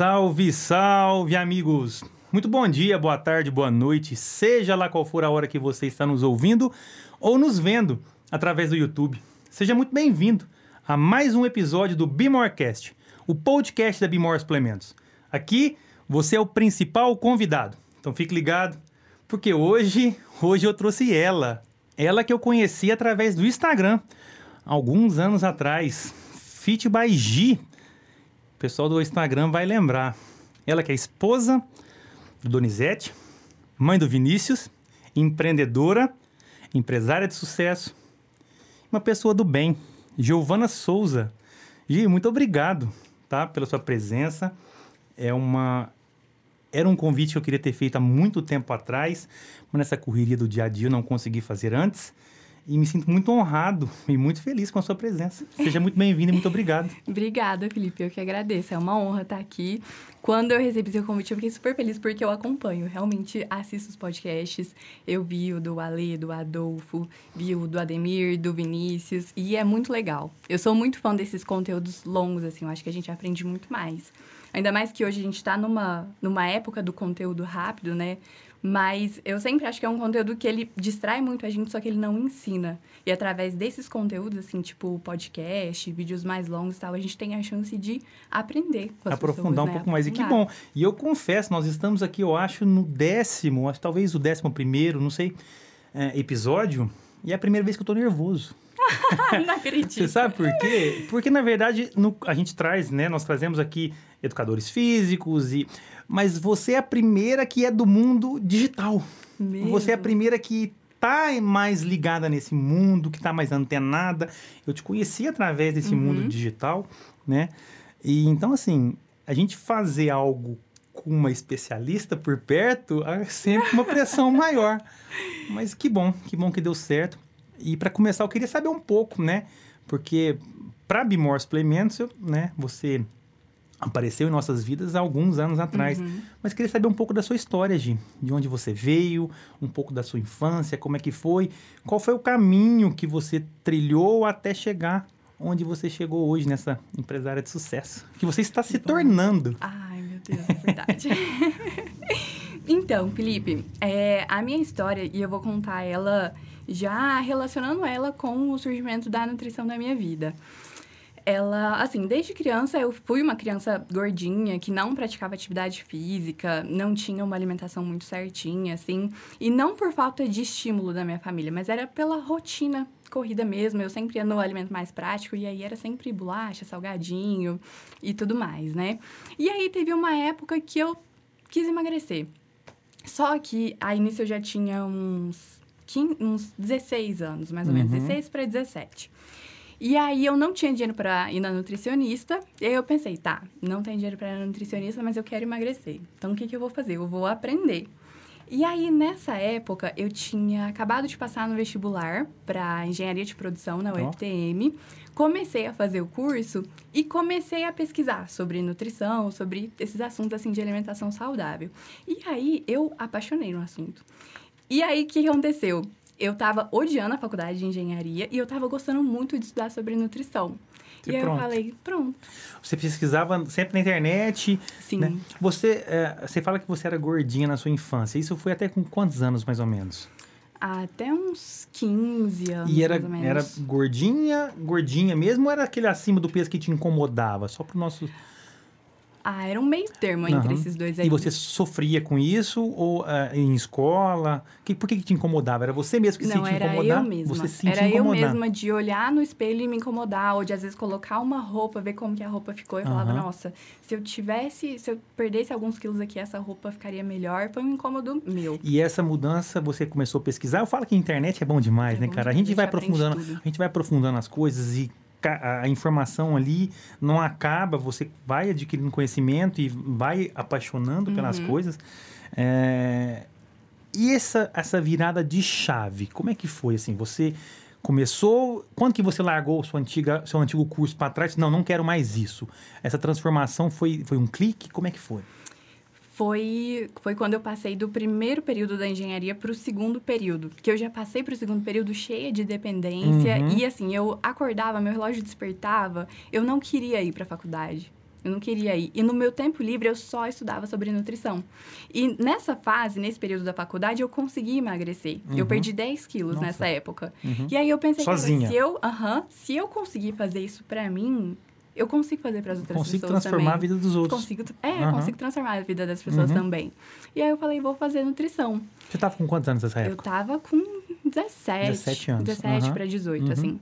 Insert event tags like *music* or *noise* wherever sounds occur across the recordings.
Salve, salve, amigos! Muito bom dia, boa tarde, boa noite, seja lá qual for a hora que você está nos ouvindo ou nos vendo através do YouTube. Seja muito bem-vindo a mais um episódio do Bimorecast, o podcast da Bimor Suplementos. Aqui você é o principal convidado, então fique ligado, porque hoje, hoje eu trouxe ela, ela que eu conheci através do Instagram, alguns anos atrás, Fit by G. Pessoal do Instagram vai lembrar. Ela que é esposa do Donizete, mãe do Vinícius, empreendedora, empresária de sucesso, uma pessoa do bem, Giovana Souza. Gi, muito obrigado, tá, pela sua presença. É uma era um convite que eu queria ter feito há muito tempo atrás, mas nessa correria do dia a dia eu não consegui fazer antes. E me sinto muito honrado e muito feliz com a sua presença. Seja muito bem-vindo e muito obrigado. Obrigada, Felipe. Eu que agradeço. É uma honra estar aqui. Quando eu recebi seu convite, eu fiquei super feliz porque eu acompanho. Realmente assisto os podcasts. Eu vi o do Ale, do Adolfo, vi o do Ademir, do Vinícius. E é muito legal. Eu sou muito fã desses conteúdos longos, assim. Eu acho que a gente aprende muito mais. Ainda mais que hoje a gente está numa, numa época do conteúdo rápido, né? Mas eu sempre acho que é um conteúdo que ele distrai muito a gente, só que ele não ensina. E através desses conteúdos, assim, tipo podcast, vídeos mais longos e tal, a gente tem a chance de aprender com as Aprofundar pessoas, um né? pouco mais. E que bom. E eu confesso, nós estamos aqui, eu acho, no décimo, acho, talvez o décimo primeiro, não sei, é, episódio. E é a primeira vez que eu tô nervoso. *laughs* não acredito. Você sabe por quê? Porque, na verdade, no- a gente traz, né? Nós trazemos aqui educadores físicos e... Mas você é a primeira que é do mundo digital. Mesmo. Você é a primeira que tá mais ligada nesse mundo, que tá mais antenada. Eu te conheci através desse Uhum. mundo digital, né? E então, assim, a gente fazer algo com uma especialista por perto é sempre uma pressão *laughs* maior. Mas que bom, que bom que deu certo. E para começar, eu queria saber um pouco, né? Porque para Bimor Suplementos, né, você apareceu em nossas vidas há alguns anos atrás. Uhum. Mas queria saber um pouco da sua história, Gi. De onde você veio, um pouco da sua infância, como é que foi, qual foi o caminho que você trilhou até chegar onde você chegou hoje nessa empresária de sucesso, que você está se tornando. Ai, meu Deus, é verdade. *laughs* então, Felipe, é, a minha história, e eu vou contar ela já relacionando ela com o surgimento da nutrição na minha vida. Ela, assim, desde criança eu fui uma criança gordinha que não praticava atividade física, não tinha uma alimentação muito certinha, assim, e não por falta de estímulo da minha família, mas era pela rotina corrida mesmo. Eu sempre ia no alimento mais prático e aí era sempre bolacha, salgadinho e tudo mais, né? E aí teve uma época que eu quis emagrecer. Só que aí nisso eu já tinha uns, 15, uns 16 anos, mais ou menos, Uhum. 16 para 17. E aí eu não tinha dinheiro para ir na nutricionista. E aí eu pensei, tá, não tem dinheiro para ir na nutricionista, mas eu quero emagrecer. Então o que, que eu vou fazer? Eu vou aprender. E aí nessa época eu tinha acabado de passar no vestibular para engenharia de produção na. UFTM. Comecei a fazer o curso e comecei a pesquisar sobre nutrição, sobre esses assuntos assim de alimentação saudável. E aí eu apaixonei no assunto. E aí o que aconteceu? Eu tava odiando a faculdade de engenharia e eu tava gostando muito de estudar sobre nutrição. E e aí pronto. eu falei, pronto. Você pesquisava sempre na internet, Sim. né? Você, é, você fala que você era gordinha na sua infância. Isso foi até com quantos anos, mais ou menos? Até uns 15 anos, e era, mais ou menos. era gordinha, gordinha mesmo, ou era aquele acima do peso que te incomodava? Só pro nosso... Ah, era um meio termo entre Aham. esses dois aí. E você sofria com isso ou ah, em escola? Que, por que, que te incomodava? Era você mesmo que se Não, sentia era eu mesma. Você se era eu incomodar. mesma de olhar no espelho e me incomodar, ou de às vezes colocar uma roupa, ver como que a roupa ficou. Eu falava, Aham. nossa, se eu tivesse, se eu perdesse alguns quilos aqui, essa roupa ficaria melhor. Foi um incômodo meu. E essa mudança você começou a pesquisar. Eu falo que a internet é bom demais, É né, bom cara? A demais, gente vai a gente aprende aprofundando, a gente vai aprofundando as coisas e a informação ali não acaba. Você vai adquirindo conhecimento e vai apaixonando pelas Uhum. coisas. É, E essa essa virada de chave, como é que foi assim? Você começou, quando que você largou sua antiga, seu antigo curso para trás? Não, não quero mais isso. Essa transformação foi foi um clique? Como é que foi? Foi, foi quando eu passei do primeiro período da engenharia para o segundo período. Que eu já passei para o segundo período cheia de dependência. Uhum. E assim, eu acordava, meu relógio despertava, eu não queria ir para a faculdade. Eu não queria ir. E no meu tempo livre eu só estudava sobre nutrição. E nessa fase, nesse período da faculdade, eu consegui emagrecer. Uhum. Eu perdi 10 quilos Nossa. nessa época. Uhum. E aí eu pensei, Sozinha. se eu, aham, se eu conseguir fazer isso pra mim, eu consigo fazer para as outras Consigo pessoas transformar também. a vida dos outros. Consigo, é, Aham. consigo transformar a vida das pessoas Uhum. também. E aí eu falei, vou fazer nutrição. Você tava com quantos anos nessa Eu época? tava com 17. 17 anos. 17 Aham. para 18, Uhum. assim.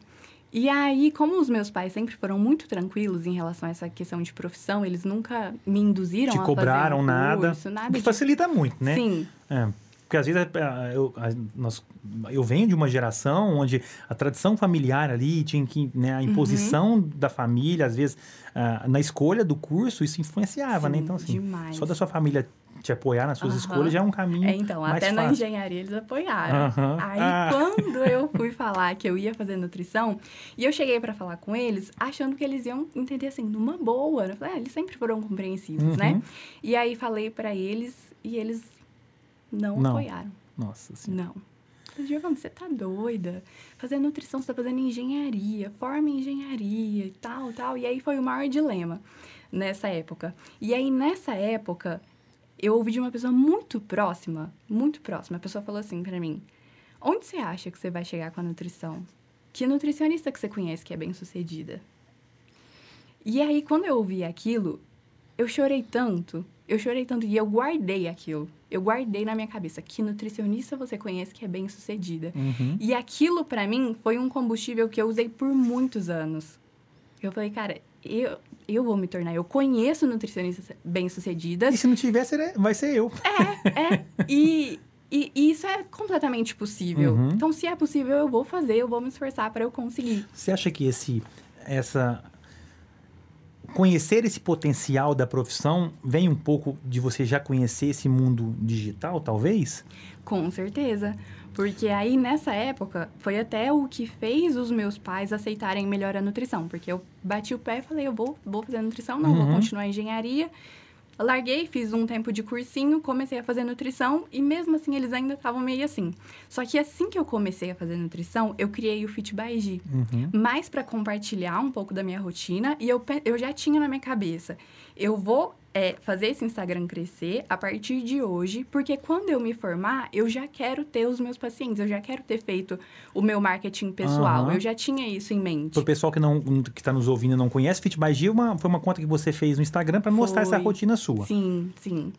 E aí, como os meus pais sempre foram muito tranquilos em relação a essa questão de profissão, eles nunca me induziram Te a cobraram fazer um nada. curso, nada O que de... facilita muito, né? Sim, É, porque às vezes é, eu, a- nós- eu venho de uma geração onde a tradição familiar ali tinha que, né, a imposição Uhum. da família, às vezes, ah, na escolha do curso, isso influenciava, né? Sim, Então, assim, demais. só da sua família te apoiar nas suas Aham. escolhas já é um caminho É, então, mais até na fácil. engenharia eles apoiaram. Aham. Aí, Ah. quando eu *laughs* fui falar que eu ia fazer nutrição, e eu cheguei pra falar com eles, achando que eles iam entender assim, numa boa. Eu falei, ah, eles sempre foram compreensivos, né? Uhum. E aí falei pra eles, e eles não, Não. apoiaram. Nossa assim. Não. Giovana, você tá doida? Fazer nutrição, você tá fazendo engenharia, forma em engenharia e tal, tal. E aí foi o maior dilema nessa época. E aí, nessa época, eu ouvi de uma pessoa muito próxima, muito próxima. A pessoa falou assim pra mim: Onde você acha que você vai chegar com a nutrição? Que nutricionista que você conhece que é bem sucedida? E aí, quando eu ouvi aquilo, eu chorei tanto, eu chorei tanto e eu guardei aquilo. Eu guardei na minha cabeça que nutricionista você conhece que é bem sucedida. Uhum. E aquilo pra mim foi um combustível que eu usei por muitos anos. Eu falei, cara, eu, eu vou me tornar. Eu conheço nutricionistas bem-sucedidas. E se não tiver, vai ser eu. É, e, e, e isso é completamente possível. Uhum. Então, se é possível, eu vou fazer, eu vou me esforçar para eu conseguir. Você acha que esse, essa conhecer esse potencial da profissão vem um pouco de você já conhecer esse mundo digital, talvez? Com certeza. Porque aí, nessa época, foi até o que fez os meus pais aceitarem melhor a nutrição. Porque eu bati o pé e falei, eu vou, vou fazer nutrição, não, Uhum. vou continuar em engenharia. Larguei, fiz um tempo de cursinho, comecei a fazer nutrição e mesmo assim eles ainda estavam meio assim. Só que assim que eu comecei a fazer nutrição, eu criei o Fit by G. Uhum. mais para compartilhar um pouco da minha rotina e eu, eu já tinha na minha cabeça. Eu vou é, fazer esse Instagram crescer a partir de hoje, porque quando eu me formar, eu já quero ter os meus pacientes, eu já quero ter feito o meu marketing pessoal. Aham. Eu já tinha isso em mente. Para o pessoal que não que está nos ouvindo e não conhece, Fit by G é uma- foi uma conta que você fez no Instagram para mostrar essa rotina sua. Sim, sim.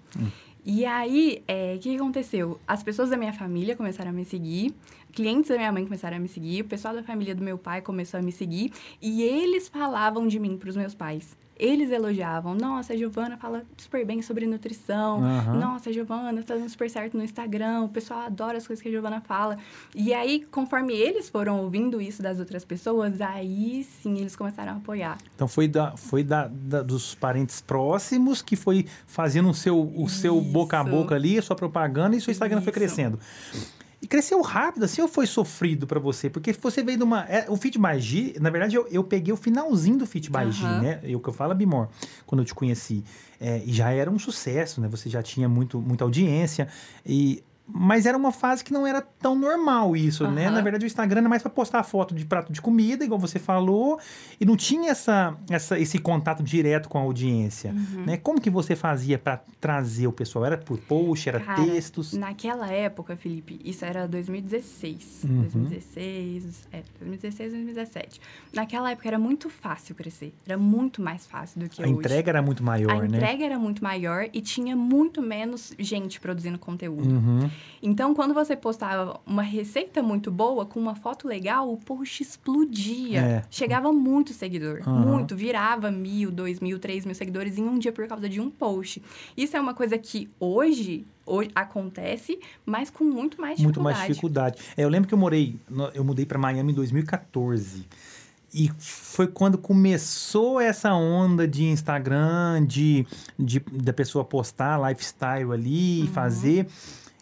E aí, é, o que que aconteceu? As pessoas da minha família começaram a me seguir, clientes da minha mãe começaram a me seguir, o pessoal da família do meu pai começou a me seguir, e eles falavam de mim para os meus pais. Eles elogiavam. Nossa, a Giovana fala super bem sobre nutrição. Aham. Nossa, a Giovana tá dando super certo no Instagram. O pessoal adora as coisas que a Giovana fala. E aí, conforme eles foram ouvindo isso das outras pessoas, aí sim eles começaram a apoiar. Então foi, da, foi da, da- dos parentes próximos que foi fazendo o seu, o seu boca a Isso. boca ali, a sua propaganda e seu Instagram foi Isso. crescendo. Cresceu rápido, assim, ou foi sofrido para você? Porque você veio de uma. é, o Fit by G, na verdade, eu, eu peguei o finalzinho do Fit by G, Aham. né? Eu que eu falo, Bimor, quando eu te conheci. É, e já era um sucesso, né? Você já tinha muito, muita audiência. E, mas era uma fase que não era tão normal isso, né? Aham. Na verdade, o Instagram era mais para postar foto de prato de comida, igual você falou, e não tinha essa, essa, esse contato direto com a audiência. Uhum. Né? Como que você fazia para trazer o pessoal? Era por post, era Cara, textos? Naquela época, Felipe, isso era 2016. Uhum. 2016, é, 2016, 2017. Naquela época era muito fácil crescer. Era muito mais fácil do que A hoje. entrega era muito maior, A né? entrega era muito maior e tinha muito menos gente produzindo conteúdo. Uhum. Então, quando você postava uma receita muito boa, com uma foto legal, o post explodia. É. Chegava muito seguidor. Aham. Muito. Virava mil, dois mil, três mil seguidores em um dia por causa de um post. Isso é uma coisa que hoje, hoje acontece, mas com muito mais Muito dificuldade. mais dificuldade. É, eu lembro que eu morei, eu mudei para Miami em 2014. E foi quando começou essa onda de Instagram, de, de da pessoa postar lifestyle ali, Uhum. fazer.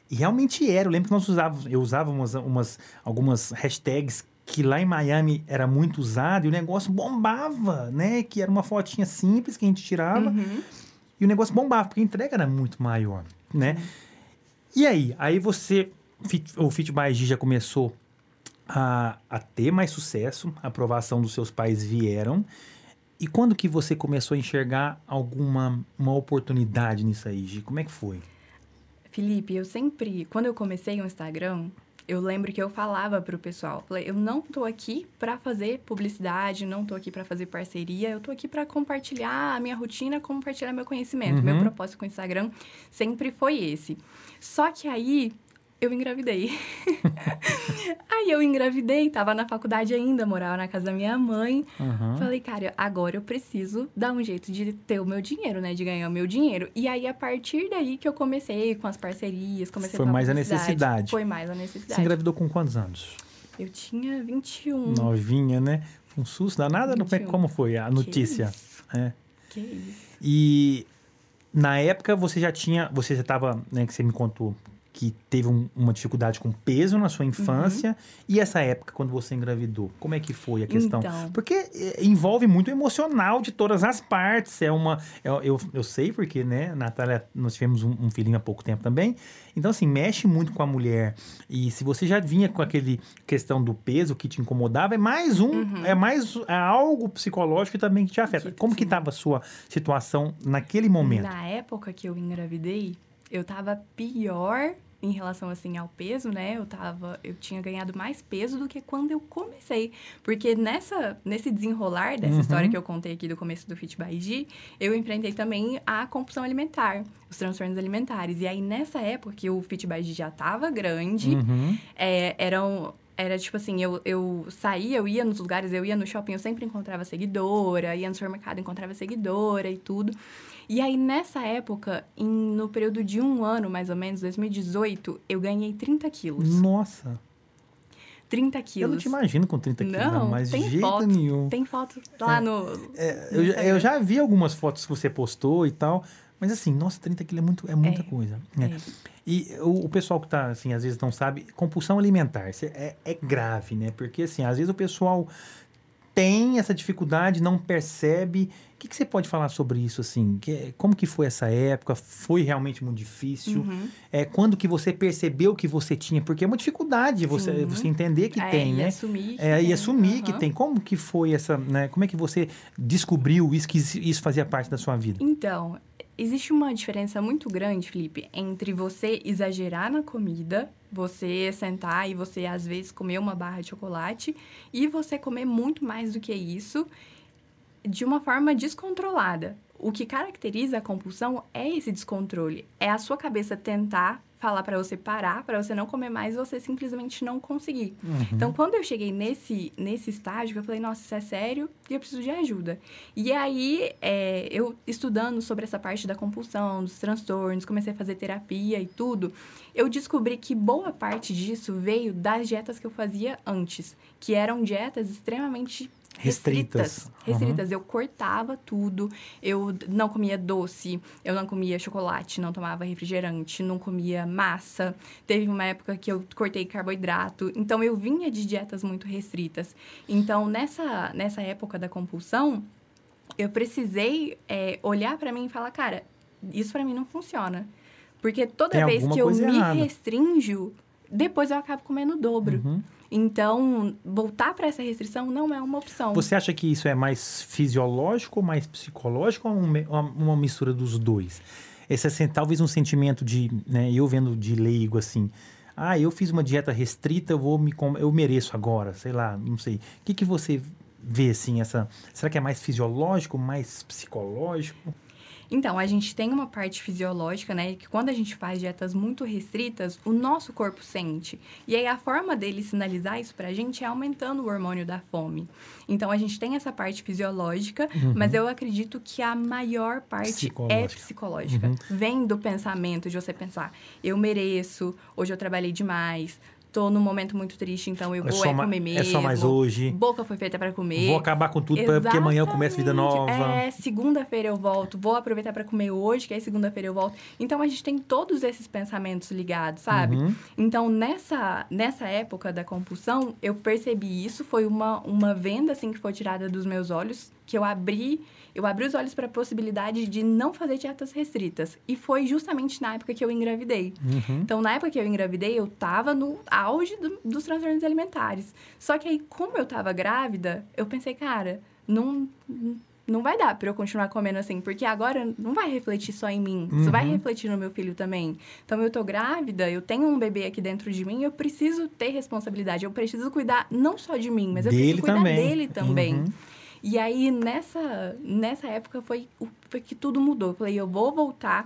E realmente era. Eu lembro que nós usávamos, eu usava umas, umas, algumas hashtags que lá em Miami era muito usado e o negócio bombava, né? Que era uma fotinha simples que a gente tirava. Uhum. E o negócio bombava, porque a entrega era muito maior, né? E aí? Aí você, o Fit by G já começou a, a ter mais sucesso, a aprovação dos seus pais vieram. E quando que você começou a enxergar alguma uma oportunidade nisso aí, Gi? Como é que foi? Felipe, eu sempre, quando eu comecei o Instagram, eu lembro que eu falava pro pessoal, falei, eu não tô aqui para fazer publicidade, não tô aqui para fazer parceria, eu tô aqui para compartilhar a minha rotina, compartilhar meu conhecimento. Uhum. Meu propósito com o Instagram sempre foi esse. Só que aí eu engravidei. *laughs* Aí eu engravidei, tava na faculdade ainda, morava na casa da minha mãe. Uhum. Falei, cara, agora eu preciso dar um jeito de ter o meu dinheiro, né? De ganhar o meu dinheiro. E aí, a partir daí que eu comecei com as parcerias, comecei Foi com a mais a necessidade. Foi mais a Você necessidade. engravidou com quantos anos? Eu tinha 21. Novinha, né? Um susto foi- 21. Como foi a notícia? Que isso? É. Que isso. E na época você já tinha, você já estava, né, que você me contou que teve um- uma dificuldade com peso na sua infância e essa época quando você engravidou, como é que foi a questão? Então. Porque é, envolve muito emocional de todas as partes. É uma, é- eu, eu sei porque, né, Natália, nós tivemos um, um filhinho há pouco tempo também. Então assim mexe muito com a mulher e se você já vinha com aquele questão do peso que te incomodava, é mais um, é mais é algo psicológico também que te afeta. Como que estava a sua situação naquele momento? Na época que eu engravidei, eu tava pior em relação assim ao peso, né? Eu tava, eu tinha ganhado mais peso do que quando eu comecei, porque nessa nesse desenrolar dessa Uhum. história que eu contei aqui do começo do Fit by G, eu enfrentei também a compulsão alimentar, os transtornos alimentares. E aí nessa época que o Fit by G já tava grande, Uhum. é, eram. Era tipo assim, eu, eu saía, eu ia nos lugares, eu ia no shopping, eu sempre encontrava seguidora, ia no supermercado, encontrava seguidora e tudo. E aí, nessa época, em- no período de um ano, mais ou menos, 2018, eu ganhei 30 quilos. Nossa, 30 eu quilos. não te imagino com 30 quilos, Não, não, mas de tem jeito foto, nenhum. Tem foto lá no. É, no eu, já- Instagram. eu já vi algumas fotos que você postou e tal, mas assim, nossa, 30 quilos é, muito, é muita É, coisa. né? É. E o, o pessoal que tá, assim, às vezes não sabe, compulsão alimentar é, é grave, né? Porque, assim, às vezes o pessoal tem essa dificuldade, não percebe. O que, que você pode falar sobre isso, assim? Que- como que foi essa época? Foi realmente muito difícil? Uhum. É, quando que você percebeu que você tinha? Porque é uma dificuldade você, Sim. você entender que É, tem, e né? assumir que É, e tem, assumir que aham. tem. Como que foi essa, né? Como é que você descobriu isso, que isso fazia parte da sua vida? Então, existe uma diferença muito grande, Felipe, entre você exagerar na comida, você sentar e você às vezes comer uma barra de chocolate e você comer muito mais do que isso de uma forma descontrolada. O que caracteriza a compulsão é esse descontrole. É a sua cabeça tentar falar para você parar, para você não comer mais, você simplesmente não conseguir. Uhum. Então, quando eu cheguei nesse, nesse estágio, eu falei, nossa, isso é sério e eu preciso de ajuda. E aí, é, eu estudando sobre essa parte da compulsão, dos transtornos, comecei a fazer terapia e tudo, eu descobri que boa parte disso veio das dietas que eu fazia antes, que eram dietas extremamente Restritas. restritas. Restritas. Eu cortava tudo. Eu não comia doce, eu não comia chocolate, não tomava refrigerante, não comia massa. Teve uma época que eu cortei carboidrato. Então, eu vinha de dietas muito restritas. Então, nessa, nessa época da compulsão, eu precisei é, olhar pra mim e falar, cara, isso pra mim não funciona. Porque toda Tem vez que eu me errada. restringo, depois eu acabo comendo o dobro. Uhum. Então, voltar pra essa restrição não é uma opção. Você acha que isso é mais fisiológico mais psicológico ou uma, mistura dos dois? Esse assim, talvez um sentimento de, né, eu vendo de leigo assim, ah, eu fiz uma dieta restrita, eu vou me eu mereço agora, sei lá, não sei. O que que você vê assim essa, será que é mais fisiológico, mais psicológico? Então, a gente tem uma parte fisiológica, né? Que quando a gente faz dietas muito restritas, o nosso corpo sente. E aí, a forma dele sinalizar isso pra gente é aumentando o hormônio da fome. Então, a gente tem essa parte fisiológica, mas eu acredito que a maior parte é Psicológica. psicológica. Vem do pensamento, de você pensar, eu mereço, hoje eu trabalhei demais, tô num momento muito triste, então eu É vou é comer é mesmo. só mais hoje. Boca foi feita pra comer. Vou acabar com tudo pra- porque amanhã eu começo vida nova. É, segunda-feira eu volto, vou aproveitar para comer hoje, que aí segunda-feira eu volto. Então a gente tem todos esses pensamentos ligados, sabe? Uhum. Então nessa nessa época da compulsão, eu percebi isso, foi uma uma venda assim que foi tirada dos meus olhos, que eu abri eu abri os olhos para a possibilidade de não fazer dietas restritas. E foi justamente na época que eu engravidei. Uhum. Então, na época que eu engravidei, eu tava no auge do- dos transtornos alimentares. Só que aí, como eu tava grávida, eu pensei, cara, não, não vai dar para eu continuar comendo assim, porque agora não vai refletir só em mim, uhum. isso vai refletir no meu filho também. Então eu tô grávida, eu tenho um bebê aqui dentro de mim, eu preciso ter responsabilidade, eu preciso cuidar não só de mim, mas eu dele preciso cuidar também. dele também. Uhum. E aí nessa nessa época foi, foi que tudo mudou. Eu falei, eu vou voltar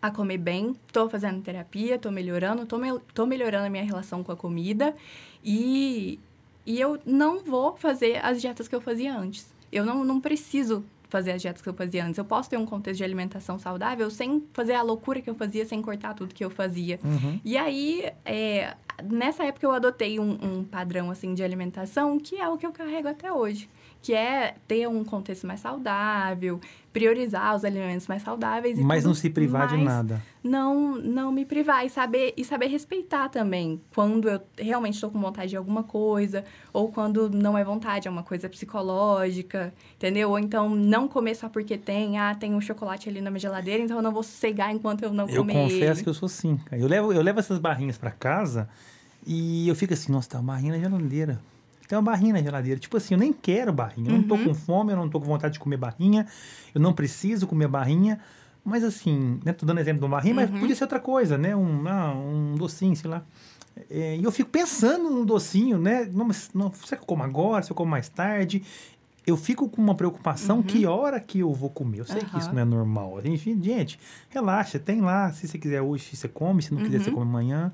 a comer bem, tô fazendo terapia, tô melhorando, tô, me, tô melhorando a minha relação com a comida e, e eu não vou fazer as dietas que eu fazia antes. Eu não, não preciso fazer as dietas que eu fazia antes. Eu posso ter um contexto de alimentação saudável sem fazer a loucura que eu fazia, sem cortar tudo que eu fazia. Uhum. E aí, é, nessa época, eu adotei um, um, padrão, assim, de alimentação que é o que eu carrego até hoje. Que é ter um contexto mais saudável, priorizar os alimentos mais saudáveis. Mas tudo, não se privar de nada. Não, não me privar e saber, e saber respeitar também. Quando eu realmente estou com vontade de alguma coisa, ou quando não é vontade, é uma coisa psicológica, entendeu? Ou então não comer só porque tem, ah, tem um chocolate ali na minha geladeira, então eu não vou sossegar enquanto eu não eu comer. Eu confesso ele. que eu sou assim. Eu levo, eu levo essas barrinhas para casa e eu fico assim, nossa, tá uma barrinha na geladeira. Tem uma barrinha na geladeira. Tipo assim, eu nem quero barrinha. Eu não tô Uhum. com fome, eu não tô com vontade de comer barrinha. Eu não preciso comer barrinha. Mas assim, né? Tô dando exemplo de uma barrinha, mas Uhum. podia ser outra coisa, né? Um, ah, um docinho, sei lá. É, e eu fico pensando no docinho, né? Não, mas, não, será que eu como agora? Se eu como mais tarde? Eu fico com uma preocupação que hora que eu vou comer. Eu sei que isso Uhum. não é normal. Gente, gente, relaxa, tem lá. Se você quiser hoje, você come. Se não quiser, você Uhum. come amanhã.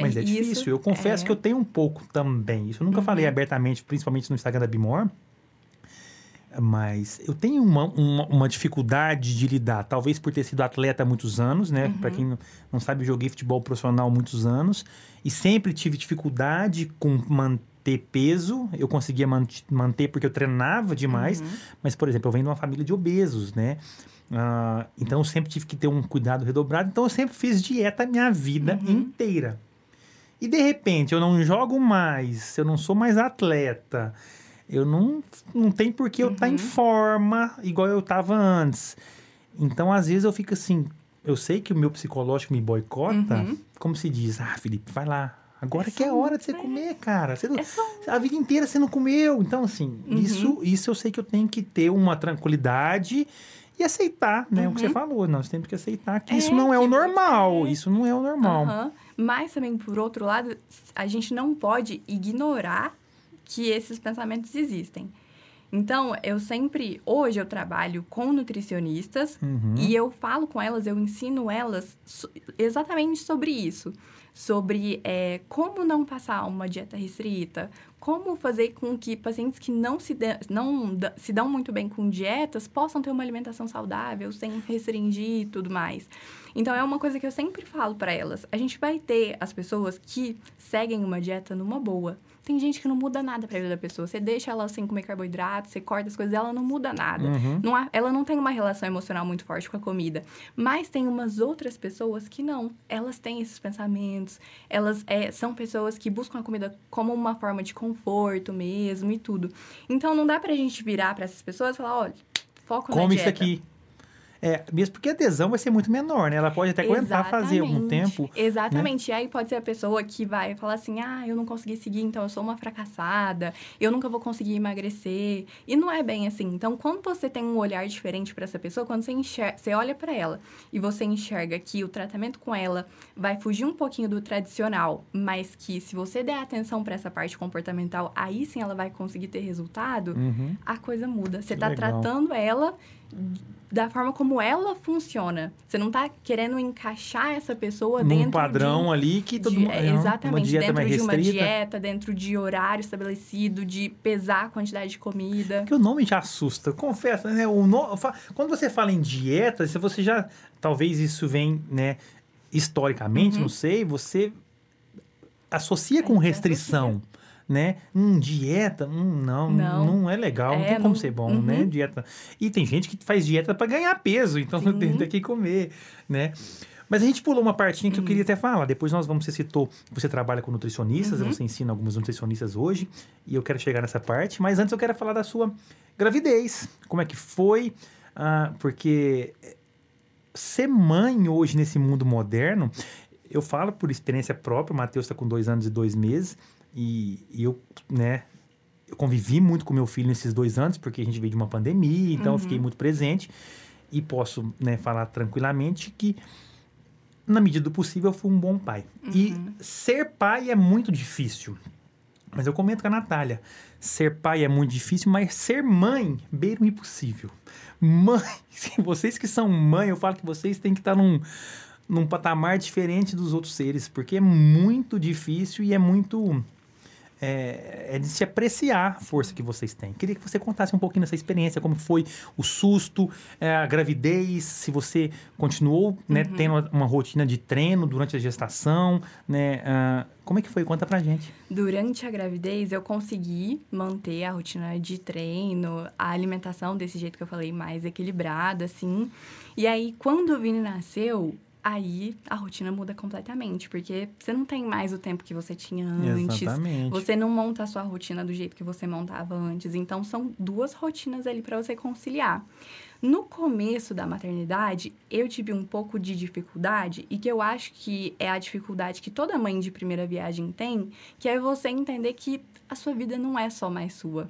Mas é, Isso difícil. Eu confesso é- que eu tenho um pouco também. Isso eu nunca Uhum. falei abertamente, principalmente no Instagram da Bimor. Mas eu tenho uma, uma, uma dificuldade de lidar, talvez por ter sido atleta há muitos anos, né? Uhum. Para quem não, sabe, eu joguei futebol profissional há muitos anos e sempre tive dificuldade com manter peso. Eu conseguia man manter porque eu treinava demais, Uhum. mas, por exemplo, eu venho de uma família de obesos, né? Ah, então eu sempre tive que ter um cuidado redobrado. Então eu sempre fiz dieta a minha vida Uhum. inteira. E de repente eu não jogo mais, eu não sou mais atleta, eu não, não tem por que eu estar em Uhum. forma igual eu estava antes. Então às vezes eu fico assim, eu sei que o meu psicológico me boicota, Uhum. como se diz, ah, Felipe, vai lá. Agora É que é só hora de você um- comer, cara. Você não- É a vida inteira você não comeu. Então, assim, Uhum. isso, isso eu sei que eu tenho que ter uma tranquilidade e aceitar, né? O que você Uhum. falou. Nós temos que aceitar que É, isso não é o que normal. você- Isso não é o normal. Mas também, por outro lado, a gente não pode ignorar que esses pensamentos existem. Então, eu sempre, hoje eu trabalho com nutricionistas Uhum. e eu falo com elas, eu ensino elas exatamente sobre isso. Sobre é, como não passar uma dieta restrita, como fazer com que pacientes que não se, dê- não se dão muito bem com dietas possam ter uma alimentação saudável, sem restringir e tudo mais. Então, é uma coisa que eu sempre falo para elas. A gente vai ter as pessoas que seguem uma dieta numa boa. Tem gente que não muda nada pra vida da pessoa. Você deixa ela sem comer carboidrato, você corta as coisas, ela não muda nada. Uhum. Não há- ela não tem uma relação emocional muito forte com a comida. Mas tem umas outras pessoas que não. Elas têm esses pensamentos. Elas é, são pessoas que buscam a comida como uma forma de conforto mesmo e tudo. Então não dá pra gente virar pra essas pessoas e falar, olha, foco na Come dieta. isso aqui. É, mesmo porque a adesão vai ser muito menor, né? Ela pode até aguentar fazer algum Exatamente. tempo. Exatamente. E aí pode ser a pessoa que vai falar assim: ah, eu não consegui seguir, então eu sou uma fracassada, eu nunca vou conseguir emagrecer. E não é bem assim. Então, quando você tem um olhar diferente para essa pessoa, quando você, enxerga, você olha para ela e você enxerga que o tratamento com ela vai fugir um pouquinho do tradicional, mas que se você der atenção para essa parte comportamental, aí sim ela vai conseguir ter resultado, Uhum. a coisa muda. Você tá legal. tratando ela da forma como ela funciona. Você não tá querendo encaixar essa pessoa Num dentro padrão de, ali que todo de- mundo. é, é, exatamente, dentro de uma dieta, dentro de horário estabelecido, de pesar a quantidade de comida. Porque o nome já assusta. Confesso, né? O no... Quando você fala em dieta, se você já. Talvez isso vem, né? Historicamente, Uhum. não sei, você associa com gente restrição. Né? Hum, dieta, hum, não, não, Não. é legal, não É, tem como não- ser bom, Uhum. né? Dieta. E tem gente que faz dieta para ganhar peso, então *laughs* Sim. tem, tem que comer, né? Mas a gente pulou uma partinha que eu queria até falar. Depois nós vamos, você citou, você trabalha com nutricionistas, Uhum. você ensina algumas nutricionistas hoje, e eu quero chegar nessa parte. Mas antes eu quero falar da sua gravidez. Como é que foi? Ah, porque ser mãe hoje nesse mundo moderno, eu falo por experiência própria, o Matheus está com dois anos e dois meses, e, e eu, né, eu convivi muito com meu filho nesses dois anos, porque a gente veio de uma pandemia, então eu fiquei muito presente. E posso né, falar tranquilamente que, na medida do possível, eu fui um bom pai. E ser pai é muito difícil. Mas eu comento com a Natália. Ser pai é muito difícil, mas ser mãe, beira o impossível. Mãe, *laughs* vocês que são mãe, eu falo que vocês têm que estar num, num patamar diferente dos outros seres, porque é muito difícil e é muito. É, é de se apreciar a força que vocês têm. Queria que você contasse um pouquinho dessa experiência, como foi o susto, é, a gravidez, se você continuou né, tendo uma, uma rotina de treino durante a gestação, né? ah, como é que foi? Conta pra gente. Durante a gravidez, eu consegui manter a rotina de treino, a alimentação desse jeito que eu falei, mais equilibrada, assim. E aí, quando o Vini nasceu, aí a rotina muda completamente, porque você não tem mais o tempo que você tinha antes. Exatamente. Você não monta a sua rotina do jeito que você montava antes. Então, são duas rotinas ali para você conciliar. No começo da maternidade, eu tive um pouco de dificuldade, e que eu acho que é a dificuldade que toda mãe de primeira viagem tem, que é você entender que a sua vida não é só mais sua.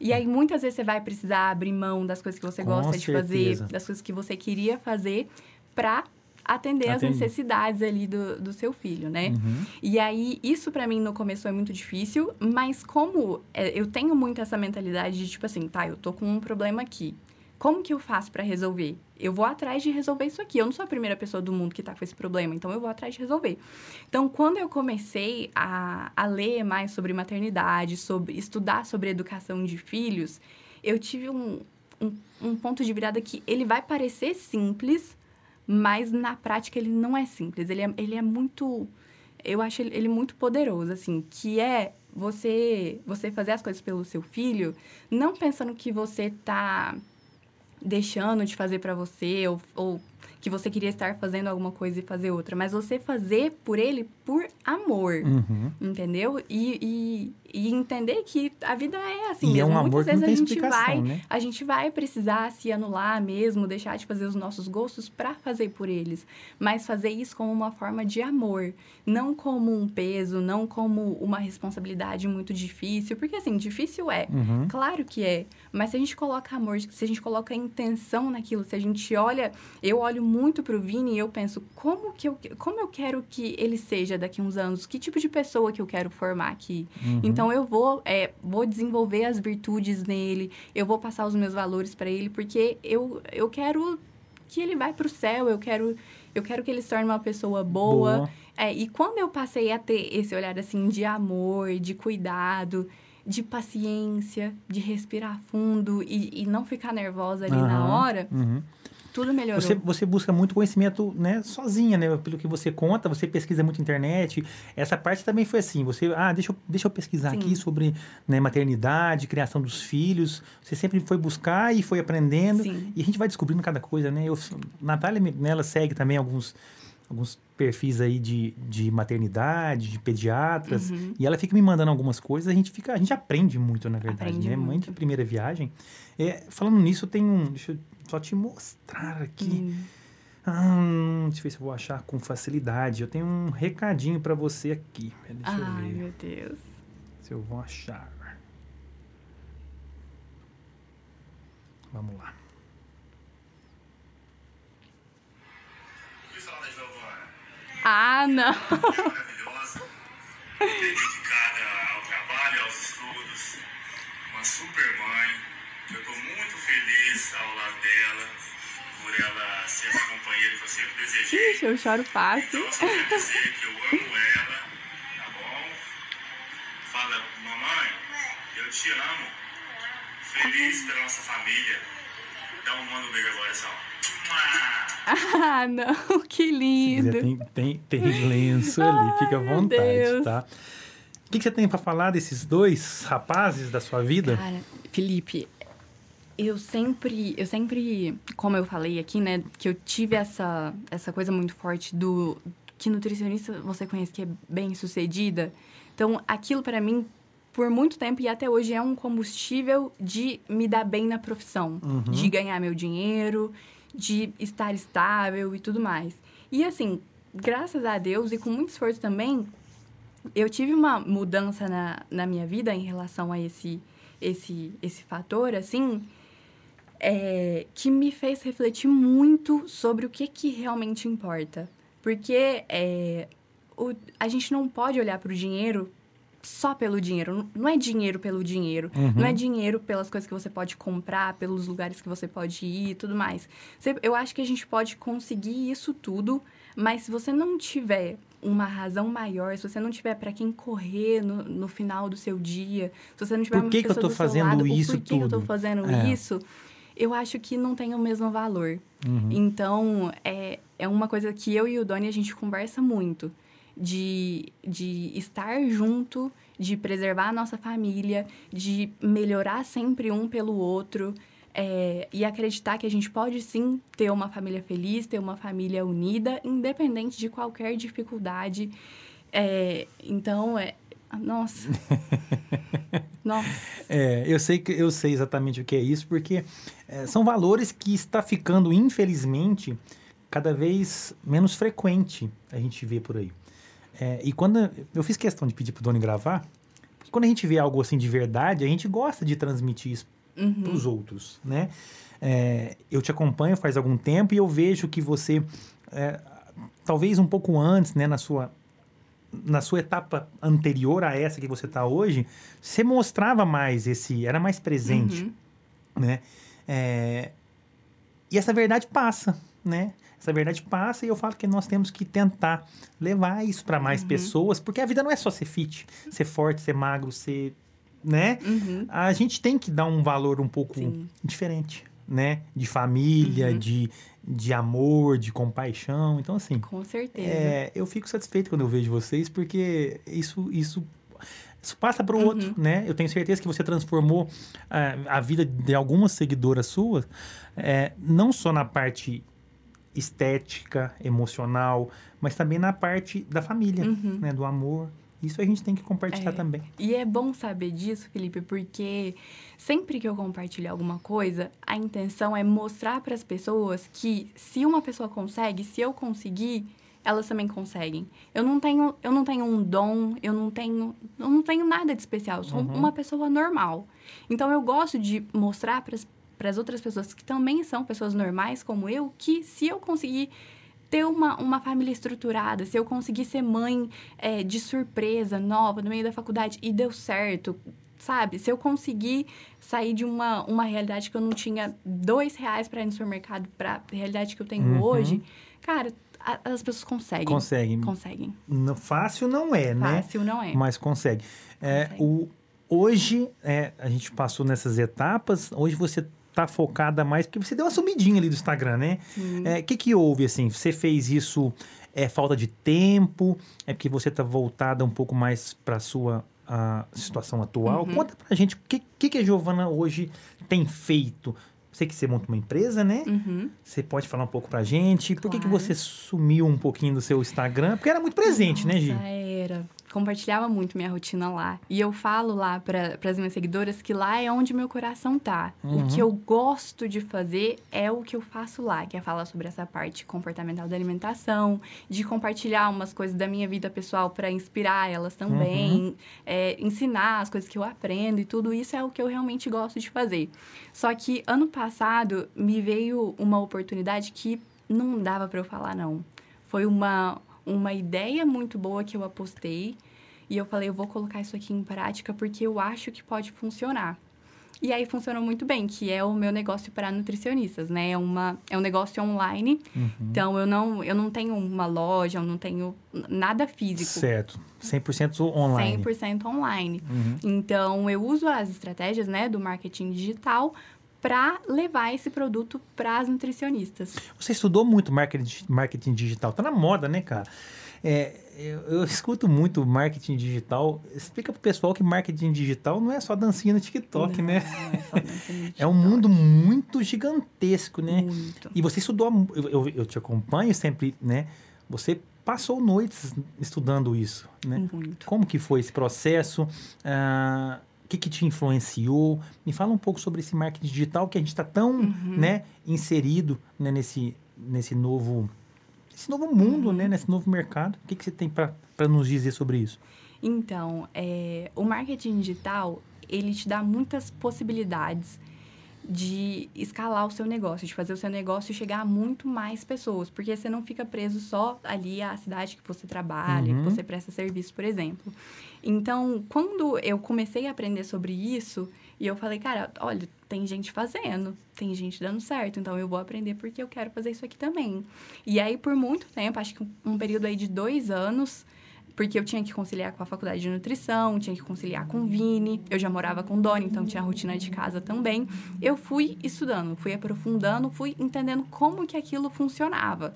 E aí, muitas vezes, você vai precisar abrir mão das coisas que você Com gosta de fazer, certeza. das coisas que você queria fazer, para atender as Atender. necessidades ali do, do seu filho, né? Uhum. E aí, isso pra mim no começo foi muito difícil, mas como é, eu tenho muito essa mentalidade de tipo assim, tá, eu tô com um problema aqui. Como que eu faço pra resolver? Eu vou atrás de resolver isso aqui. Eu não sou a primeira pessoa do mundo que tá com esse problema, então eu vou atrás de resolver. Então, quando eu comecei a, a ler mais sobre maternidade, sobre estudar sobre educação de filhos, eu tive um, um, um ponto de virada que ele vai parecer simples, mas na prática ele não é simples. Ele é, ele é muito. Eu acho ele, ele muito poderoso, assim, que é você você fazer as coisas pelo seu filho, não pensando que você tá deixando de fazer pra você ou, ou que você queria estar fazendo alguma coisa e fazer outra, mas você fazer por ele por amor, Uhum. entendeu? E, e, entender que a vida é assim E é mesmo. um amor Muitas vezes a gente vai né? a gente vai precisar se anular mesmo, deixar de fazer os nossos gostos para fazer por eles, mas fazer isso como uma forma de amor, não como um peso, não como uma responsabilidade muito difícil, porque assim, difícil é, Uhum. claro que é, mas se a gente coloca amor, se a gente coloca intenção naquilo, se a gente olha, eu olho muito pro Vini e eu penso, como que eu, como eu quero que ele seja daqui uns anos? Que tipo de pessoa que eu quero formar aqui? Uhum. Então eu vou, é, vou desenvolver as virtudes nele, eu vou passar os meus valores para ele, porque eu, eu quero que ele vá pro céu, eu quero eu quero que ele se torne uma pessoa boa. Boa. É, e quando eu passei a ter esse olhar assim de amor, de cuidado, de paciência, de respirar fundo e, e não ficar nervosa ali na Aham. hora, Uhum. Tudo melhorou. Você, você busca muito conhecimento, né, sozinha, né? Pelo que você conta, você pesquisa muito na internet. Essa parte também foi assim. Você, ah, deixa eu, deixa eu pesquisar Sim. aqui sobre né, maternidade, criação dos filhos. Você sempre foi buscar e foi aprendendo. Sim. E a gente vai descobrindo cada coisa, né? Eu, Natália, né, ela segue também alguns, alguns perfis aí de, de maternidade, de pediatras. Uhum. E ela fica me mandando algumas coisas. A gente fica, a gente aprende muito, na verdade, Aprende né? Mãe muito. de primeira viagem. É, falando nisso, tem um. Deixa eu só te mostrar aqui. Hum. Hum, deixa eu ver se eu vou achar com facilidade. Eu tenho um recadinho pra você aqui. Deixa Ai, eu ver meu Deus. se eu vou achar. Vamos lá. Ah, não. *laughs* eu choro fácil. Então, eu só quero dizer que eu amo ela, tá bom? Fala, mamãe, eu te amo. Feliz pela nossa família. Dá um manda um beijo agora, só. Ah, não. *laughs* Que lindo. quiser, tem, tem, tem lenço ali, fica à Ai, vontade, Deus. tá? O que, que você tem pra falar desses dois rapazes da sua vida? Cara, Felipe, eu sempre, eu sempre, como eu falei aqui, né, que eu tive essa, essa coisa muito forte do que nutricionista você conhece que é bem sucedida. Então, aquilo para mim, por muito tempo e até hoje é um combustível de me dar bem na profissão, Uhum. de ganhar meu dinheiro, de estar estável e tudo mais. E assim, graças a Deus e com muito esforço também, eu tive uma mudança na, na minha vida em relação a esse, esse, esse fator, assim, é, que me fez refletir muito sobre o que, que realmente importa. Porque é, o, a gente não pode olhar para o dinheiro só pelo dinheiro. Não é dinheiro pelo dinheiro. Uhum. Não é dinheiro pelas coisas que você pode comprar, pelos lugares que você pode ir e tudo mais. Eu acho que a gente pode conseguir isso tudo, mas se você não tiver uma razão maior, se você não tiver para quem correr no, no final do seu dia, se você não tiver Por uma que que eu pessoa tô do seu fazendo lado, isso porquê que eu tô tudo? fazendo É. isso, eu acho que não tem o mesmo valor. Uhum. Então, é, é uma coisa que eu e o Doni, a gente conversa muito. De, de estar junto, de preservar a nossa família, de melhorar sempre um pelo outro. é, e acreditar que a gente pode sim ter uma família feliz, ter uma família unida, independente de qualquer dificuldade. É, então, é. Nossa. *laughs* nossa. É, eu sei que eu sei exatamente o que é isso, porque é, são valores que está ficando, infelizmente, cada vez menos frequente a gente vê por aí. É, e quando eu fiz questão de pedir pro Doni gravar, porque quando a gente vê algo assim de verdade, a gente gosta de transmitir isso Uhum. para os outros, né? É, eu te acompanho faz algum tempo e eu vejo que você, é, talvez um pouco antes, né, na sua na sua etapa anterior a essa que você está hoje, você mostrava mais esse, era mais presente, Uhum. né? É, e essa verdade passa, né? Essa verdade passa e eu falo que nós temos que tentar levar isso para mais Uhum. pessoas, porque a vida não é só ser fit, ser forte, ser magro, ser, né? Uhum. a gente tem que dar um valor um pouco Sim. diferente, né? De família, Uhum. de, de amor, de compaixão. Então, assim, Com certeza. é, eu fico satisfeito quando eu vejo vocês, porque isso, isso, isso passa para o Uhum. outro, né? Eu tenho certeza que você transformou ah, a vida de algumas seguidoras suas, é, não só na parte estética, emocional, mas também na parte da família, Uhum. né? Do amor. Isso a gente tem que compartilhar É. também. E é bom saber disso, Felipe, porque sempre que eu compartilho alguma coisa, a intenção é mostrar para as pessoas que se uma pessoa consegue, se eu conseguir, elas também conseguem. Eu não tenho, eu não tenho um dom, eu não tenho, eu não tenho nada de especial, eu sou Uhum. uma pessoa normal. Então eu gosto de mostrar para as outras pessoas que também são pessoas normais como eu, que se eu conseguir ter uma, uma família estruturada, se eu conseguir ser mãe é, de surpresa, nova, no meio da faculdade, e deu certo, sabe? Se eu conseguir sair de uma, uma realidade que eu não tinha dois reais para ir no supermercado para a realidade que eu tenho Uhum. hoje, cara, a- as pessoas conseguem. Conseguem. Conseguem. Não- Fácil não é, né? Fácil não é. Mas consegue. É, Consegue. o, hoje, é, a gente passou nessas etapas, hoje você tá focada mais, porque você deu uma sumidinha ali do Instagram, né? O que que houve, assim? Você fez isso, é falta de tempo? É porque você tá voltada um pouco mais para sua a situação atual? Uhum. Conta pra gente, o que, que, que a Giovana hoje tem feito? Sei que você monta uma empresa, né? Uhum. Você pode falar um pouco pra gente? Por que, que Claro. você sumiu um pouquinho do seu Instagram? Porque era muito presente, né, Gi? Nossa, era. Compartilhava muito minha rotina lá. E eu falo lá para as minhas seguidoras que lá é onde meu coração tá. Uhum. O que eu gosto de fazer é o que eu faço lá, que é falar sobre essa parte comportamental da alimentação, de compartilhar umas coisas da minha vida pessoal para inspirar elas também, Uhum. é, ensinar as coisas que eu aprendo e tudo isso é o que eu realmente gosto de fazer. Só que ano passado me veio uma oportunidade que não dava para eu falar não. Foi uma, uma ideia muito boa que eu apostei e eu falei, eu vou colocar isso aqui em prática porque eu acho que pode funcionar. E aí funcionou muito bem, que é o meu negócio para nutricionistas, né? É, uma, é um negócio online, Uhum. então eu não, eu não tenho uma loja, eu não tenho nada físico. Certo. 100% online. 100% online. Uhum. Então, eu uso as estratégias né, do marketing digital para levar esse produto para as nutricionistas. Você estudou muito marketing, marketing digital. Tá na moda, né, cara? É, eu, eu escuto muito marketing digital. Explica pro pessoal que marketing digital não é só dancinha no TikTok, Não, né? não é no *laughs* É um mundo muito gigantesco, né? Muito. E você estudou, eu, eu, eu te acompanho sempre, né? Você passou noites estudando isso, né? Muito. Como que foi esse processo? Ah, o que, que te influenciou? Me fala um pouco sobre esse marketing digital que a gente está tão Uhum. né, inserido né, nesse, nesse novo esse novo mundo, Uhum. né, nesse novo mercado. O que, que você tem para nos dizer sobre isso? Então, é, o marketing digital, ele te dá muitas possibilidades de escalar o seu negócio, de fazer o seu negócio chegar a muito mais pessoas, porque você não fica preso só ali à cidade que você trabalha, Uhum. que você presta serviço, por exemplo. Então, quando eu comecei a aprender sobre isso, e eu falei, cara, olha, tem gente fazendo, tem gente dando certo, então eu vou aprender porque eu quero fazer isso aqui também. E aí, por muito tempo, acho que um, período aí de dois anos, porque eu tinha que conciliar com a faculdade de nutrição, tinha que conciliar com o Vini, eu já morava com Doni, então tinha rotina de casa também. Eu fui estudando, fui aprofundando, fui entendendo como que aquilo funcionava.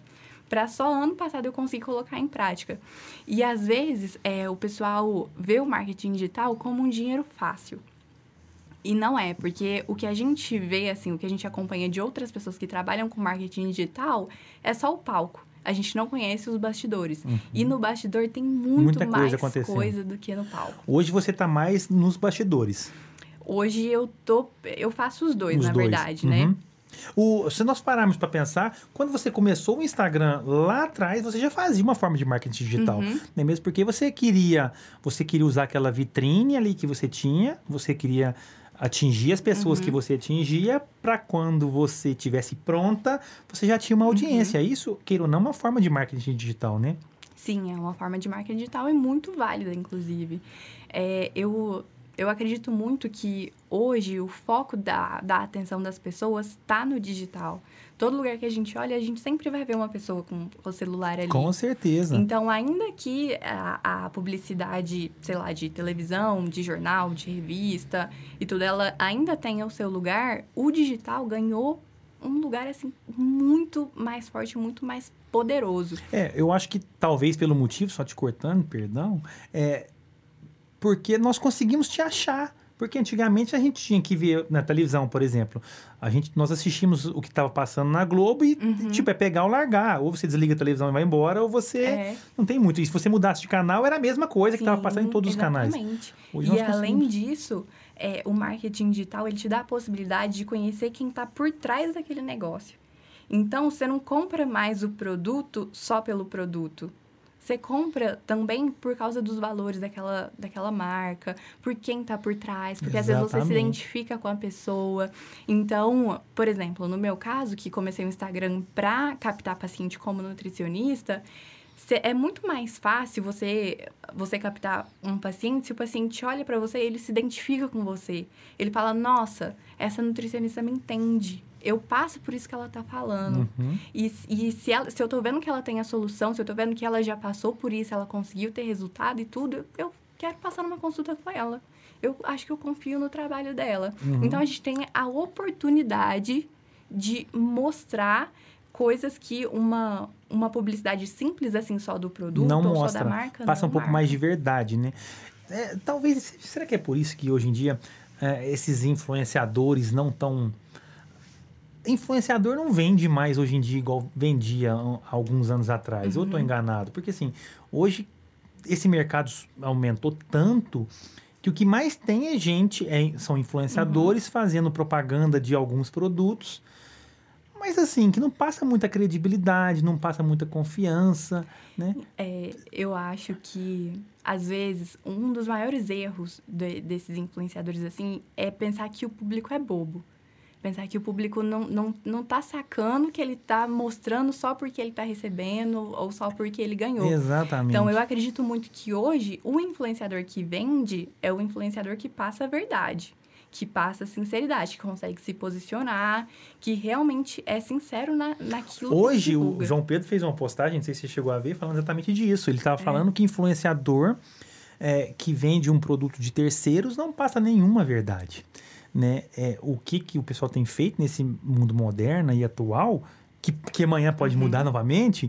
Para só ano passado eu conseguir colocar em prática. E às vezes é, o pessoal vê o marketing digital como um dinheiro fácil. E não é, porque o que a gente vê, assim, o que a gente acompanha de outras pessoas que trabalham com marketing digital é só o palco. A gente não conhece os bastidores. E no bastidor tem muito Uhum. Muita coisa mais acontecendo. coisa do que no palco. Hoje você tá mais nos bastidores. Hoje eu tô. Eu faço os dois, Os na dois. verdade, Uhum. né? O, se nós pararmos para pensar, quando você começou o Instagram lá atrás, você já fazia uma forma de marketing digital, Uhum. não é mesmo? Porque você queria, você queria usar aquela vitrine ali que você tinha, você queria atingir as pessoas Uhum. que você atingia para quando você tivesse pronta, você já tinha uma audiência. Uhum. Isso, queira ou não, é uma forma de marketing digital, né? Sim, é uma forma de marketing digital e muito válida, inclusive. É, eu, eu acredito muito que hoje o foco da, da atenção das pessoas está no digital. Todo lugar que a gente olha, a gente sempre vai ver uma pessoa com o celular ali. Com certeza. Então, ainda que a, a publicidade, sei lá, de televisão, de jornal, de revista e tudo, ela ainda tenha o seu lugar, o digital ganhou um lugar, assim, muito mais forte, muito mais poderoso. É, eu acho que talvez pelo motivo, só te cortando, perdão, é porque nós conseguimos te achar. Porque antigamente a gente tinha que ver na televisão, por exemplo. A gente, nós assistimos o que estava passando na Globo e, Uhum. tipo, é pegar ou largar. Ou você desliga a televisão e vai embora, ou você. É. Não tem muito. E se você mudasse de canal, era a mesma coisa que estava Sim, passando em todos os canais. exatamente. Hoje E além disso, é, o marketing digital ele te dá a possibilidade de conhecer quem está por trás daquele negócio. Então, você não compra mais o produto só pelo produto. Você compra também por causa dos valores daquela, daquela marca, por quem está por trás, porque às vezes você se Exatamente. identifica com a pessoa. Então, por exemplo, no meu caso, que comecei o Instagram para captar paciente como nutricionista, é muito mais fácil você você captar um paciente se o paciente olha para você e ele se identifica com você. Ele fala: "Nossa, essa nutricionista me entende. Eu passo por isso que ela tá falando". Uhum. E, e se, ela, se eu tô vendo que ela tem a solução, se eu tô vendo que ela já passou por isso, ela conseguiu ter resultado e tudo, eu quero passar numa consulta com ela. Eu acho que eu confio no trabalho dela. Uhum. Então a gente tem a oportunidade de mostrar coisas que uma, uma publicidade simples assim só do produto não ou mostra. só da marca passa um pouco marca. mais de verdade, né? É, talvez, será que é por isso que hoje em dia é, esses influenciadores não tão influenciador não vende mais hoje em dia igual vendia alguns anos atrás. Ou eu Uhum. enganado? Porque assim, hoje esse mercado aumentou tanto que o que mais tem é gente, é- são influenciadores Uhum. fazendo propaganda de alguns produtos. Mas assim, que não passa muita credibilidade, não passa muita confiança, né? É, eu acho que, às vezes, um dos maiores erros de- desses influenciadores, assim, é pensar que o público é bobo. Pensar que o público não, não, não tá sacando que ele tá mostrando só porque ele tá recebendo ou só porque ele ganhou. Exatamente. Então, eu acredito muito que hoje, o influenciador que vende é o influenciador que passa a verdade, que passa a sinceridade, que consegue se posicionar, que realmente é sincero na, naquilo Hoje, que o divulga. João Pedro fez uma postagem, não sei se você chegou a ver, falando exatamente disso. Ele É. estava falando que influenciador é, que vende um produto de terceiros não passa nenhuma verdade. Né? É, o que, que o pessoal tem feito nesse mundo moderno e atual, que, que amanhã pode Uhum. mudar novamente,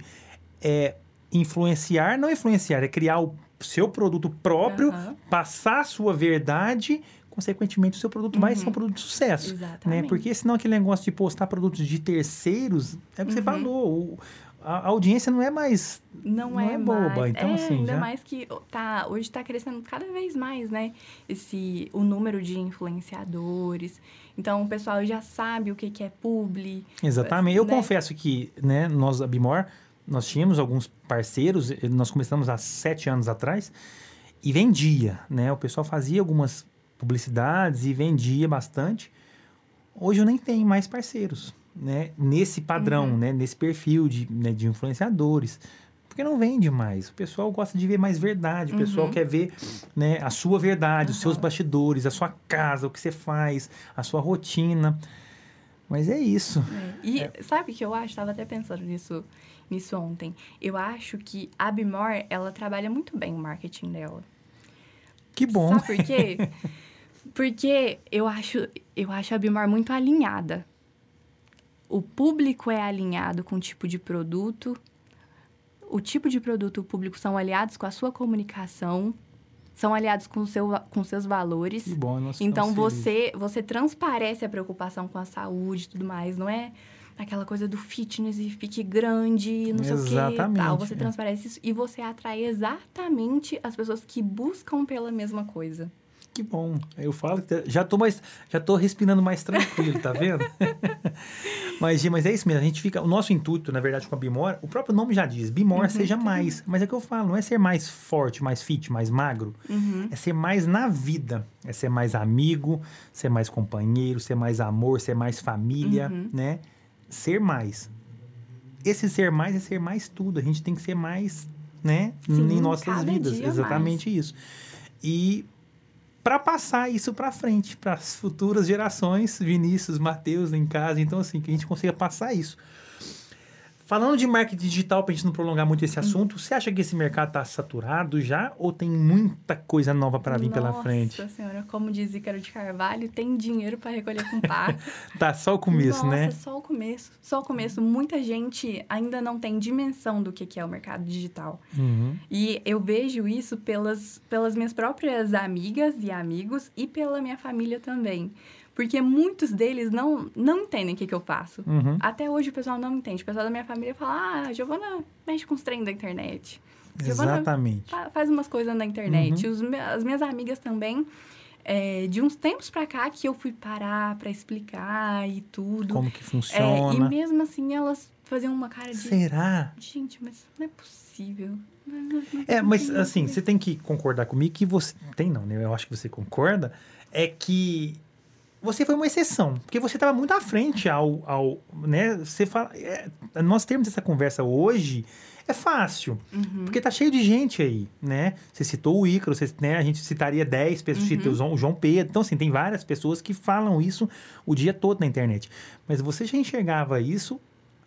é influenciar, não influenciar, é criar o seu produto próprio, Aham. passar a sua verdade, consequentemente o seu produto vai Uhum. ser um produto de sucesso. Né? Exatamente. Porque senão aquele negócio de postar produtos de terceiros, é o que você Uhum. falou, o- a, audiência não é mais. Não, não é, é boba, mais. então, é, assim, ainda já- mais que tá, hoje está crescendo cada vez mais, né? Esse, o número de influenciadores. Então, o pessoal já sabe o que, que é publi. Exatamente. Eu né? confesso que, né, nós, a Bimor, nós tínhamos alguns parceiros, eh, nós começamos há sete anos atrás, e vendia, né? O pessoal fazia algumas publicidades e vendia bastante. Hoje eu nem tenho mais parceiros, né? Nesse padrão, Uhum. né? Nesse perfil de, né, de influenciadores. Porque não vende mais. O pessoal gosta de ver mais verdade. O pessoal Uhum. quer ver né, a sua verdade, os seus bastidores, a sua casa, o que você faz, a sua rotina. Mas é isso. É. E sabe o que eu acho? Tava até pensando nisso, nisso ontem. Eu acho que a Bimor, ela trabalha muito bem o marketing dela. Que bom. Sabe por quê? *laughs* Porque eu acho, eu acho a Bimor muito alinhada. O público é alinhado com o tipo de produto. O tipo de produto o público são aliados com a sua comunicação, são aliados com, seu, com seus valores. Que bom. nós Então você você transparece a preocupação com a saúde e tudo mais, não é aquela coisa do fitness e fique grande, não sei o que tal. Você é. transparece isso e você atrai exatamente as pessoas que buscam pela mesma coisa. Que bom. Eu falo que já tô mais, já tô respirando mais tranquilo, tá vendo? *laughs* mas, mas é isso mesmo. A gente fica, o nosso intuito, na verdade, com a Bimor, o próprio nome já diz, Bimor seja mais. Mas é o que eu falo, não é ser mais forte, mais fit, mais magro. Uhum. É ser mais na vida. É ser mais amigo, ser mais companheiro, ser mais amor, ser mais família, Uhum. né? Ser mais. Esse ser mais é ser mais tudo. A gente tem que ser mais, né? Sim, em nossas vidas. Exatamente isso. E para passar isso para frente, para as futuras gerações, Vinícius, Matheus em casa, então assim, que a gente consiga passar isso. Falando de marketing digital, para a gente não prolongar muito esse assunto, você acha que esse mercado está saturado já ou tem muita coisa nova para vir pela frente? Nossa senhora, como diz Ícaro de Carvalho, tem dinheiro para recolher com pá. *laughs* Tá só o começo, Nossa, né? só o começo. Só o começo. Muita gente ainda não tem dimensão do que que é o mercado digital. Uhum. E eu vejo isso pelas, pelas minhas próprias amigas e amigos e pela minha família também. Porque muitos deles não, não entendem o que, que eu faço. Uhum. Até hoje o pessoal não entende. O pessoal da minha família fala, ah, Giovana mexe com os trem da internet. Giovana Exatamente. fa- faz umas coisas na Uhum. internet. Me- as minhas amigas também, é, de uns tempos pra cá que eu fui parar pra explicar e tudo. Como que É, e funciona? mesmo assim elas faziam uma cara de... Será? Gente, mas não é possível. Não- não- não É, mas assim, você tem que concordar comigo que você. Tem não, né? Eu acho que você concorda. É que você foi uma exceção. Porque você estava muito à frente ao. ao né? Você fala. é, nós termos essa conversa hoje. É fácil, Uhum. porque tá cheio de gente aí, né? Você citou o Ícaro, você, né? a gente citaria 10 pessoas, Uhum. cita o João- o João Pedro. Então, assim, tem várias pessoas que falam isso o dia todo na internet. Mas você já enxergava isso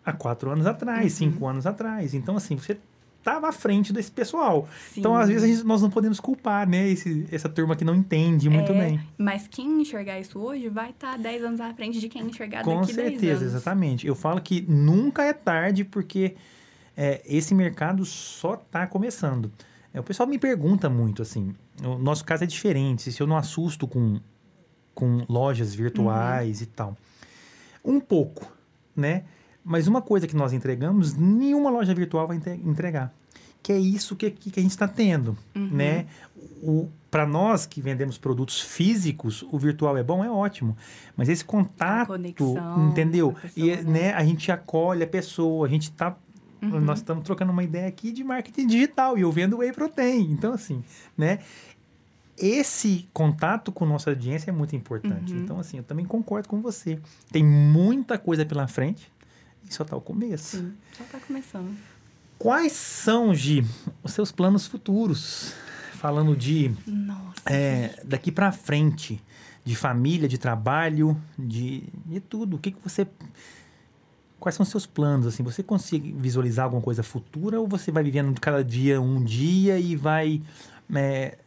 há quatro anos atrás, Uhum. cinco anos atrás. Então, assim, você estava à frente desse pessoal. Sim. Então, às vezes, gente- nós não podemos culpar, né? Esse, essa turma que não entende muito É, bem. Mas quem enxergar isso hoje vai estar 10 anos à frente de quem enxergar Com daqui 10 certeza, anos. exatamente. Eu falo que nunca é tarde, porque é, esse mercado só está começando. É, o pessoal me pergunta muito, assim, o nosso caso é diferente, se eu não assusto com, com lojas virtuais e tal. Um pouco, né? Mas uma coisa que nós entregamos, nenhuma loja virtual vai entre- entregar. Que é isso que, que, a gente está tendo, Uhum. né? Para nós que vendemos produtos físicos, o virtual é bom, é ótimo. Mas esse contato, conexão entendeu? a pessoa, E né? né, a gente acolhe a pessoa, a gente tá Uhum. nós estamos trocando uma ideia aqui de marketing digital e eu vendo whey protein. Então assim, né? Esse contato com nossa audiência é muito importante. Uhum. Então assim, eu também concordo com você. Tem muita coisa pela frente e só tá o começo. Sim, só tá começando. Quais são, Gi, os seus planos futuros? Falando de Nossa. é, daqui para frente, de família, de trabalho, de, de tudo. O que, que você. Quais são os seus planos? Assim, você consegue visualizar alguma coisa futura ou você vai vivendo cada dia um dia e vai. é,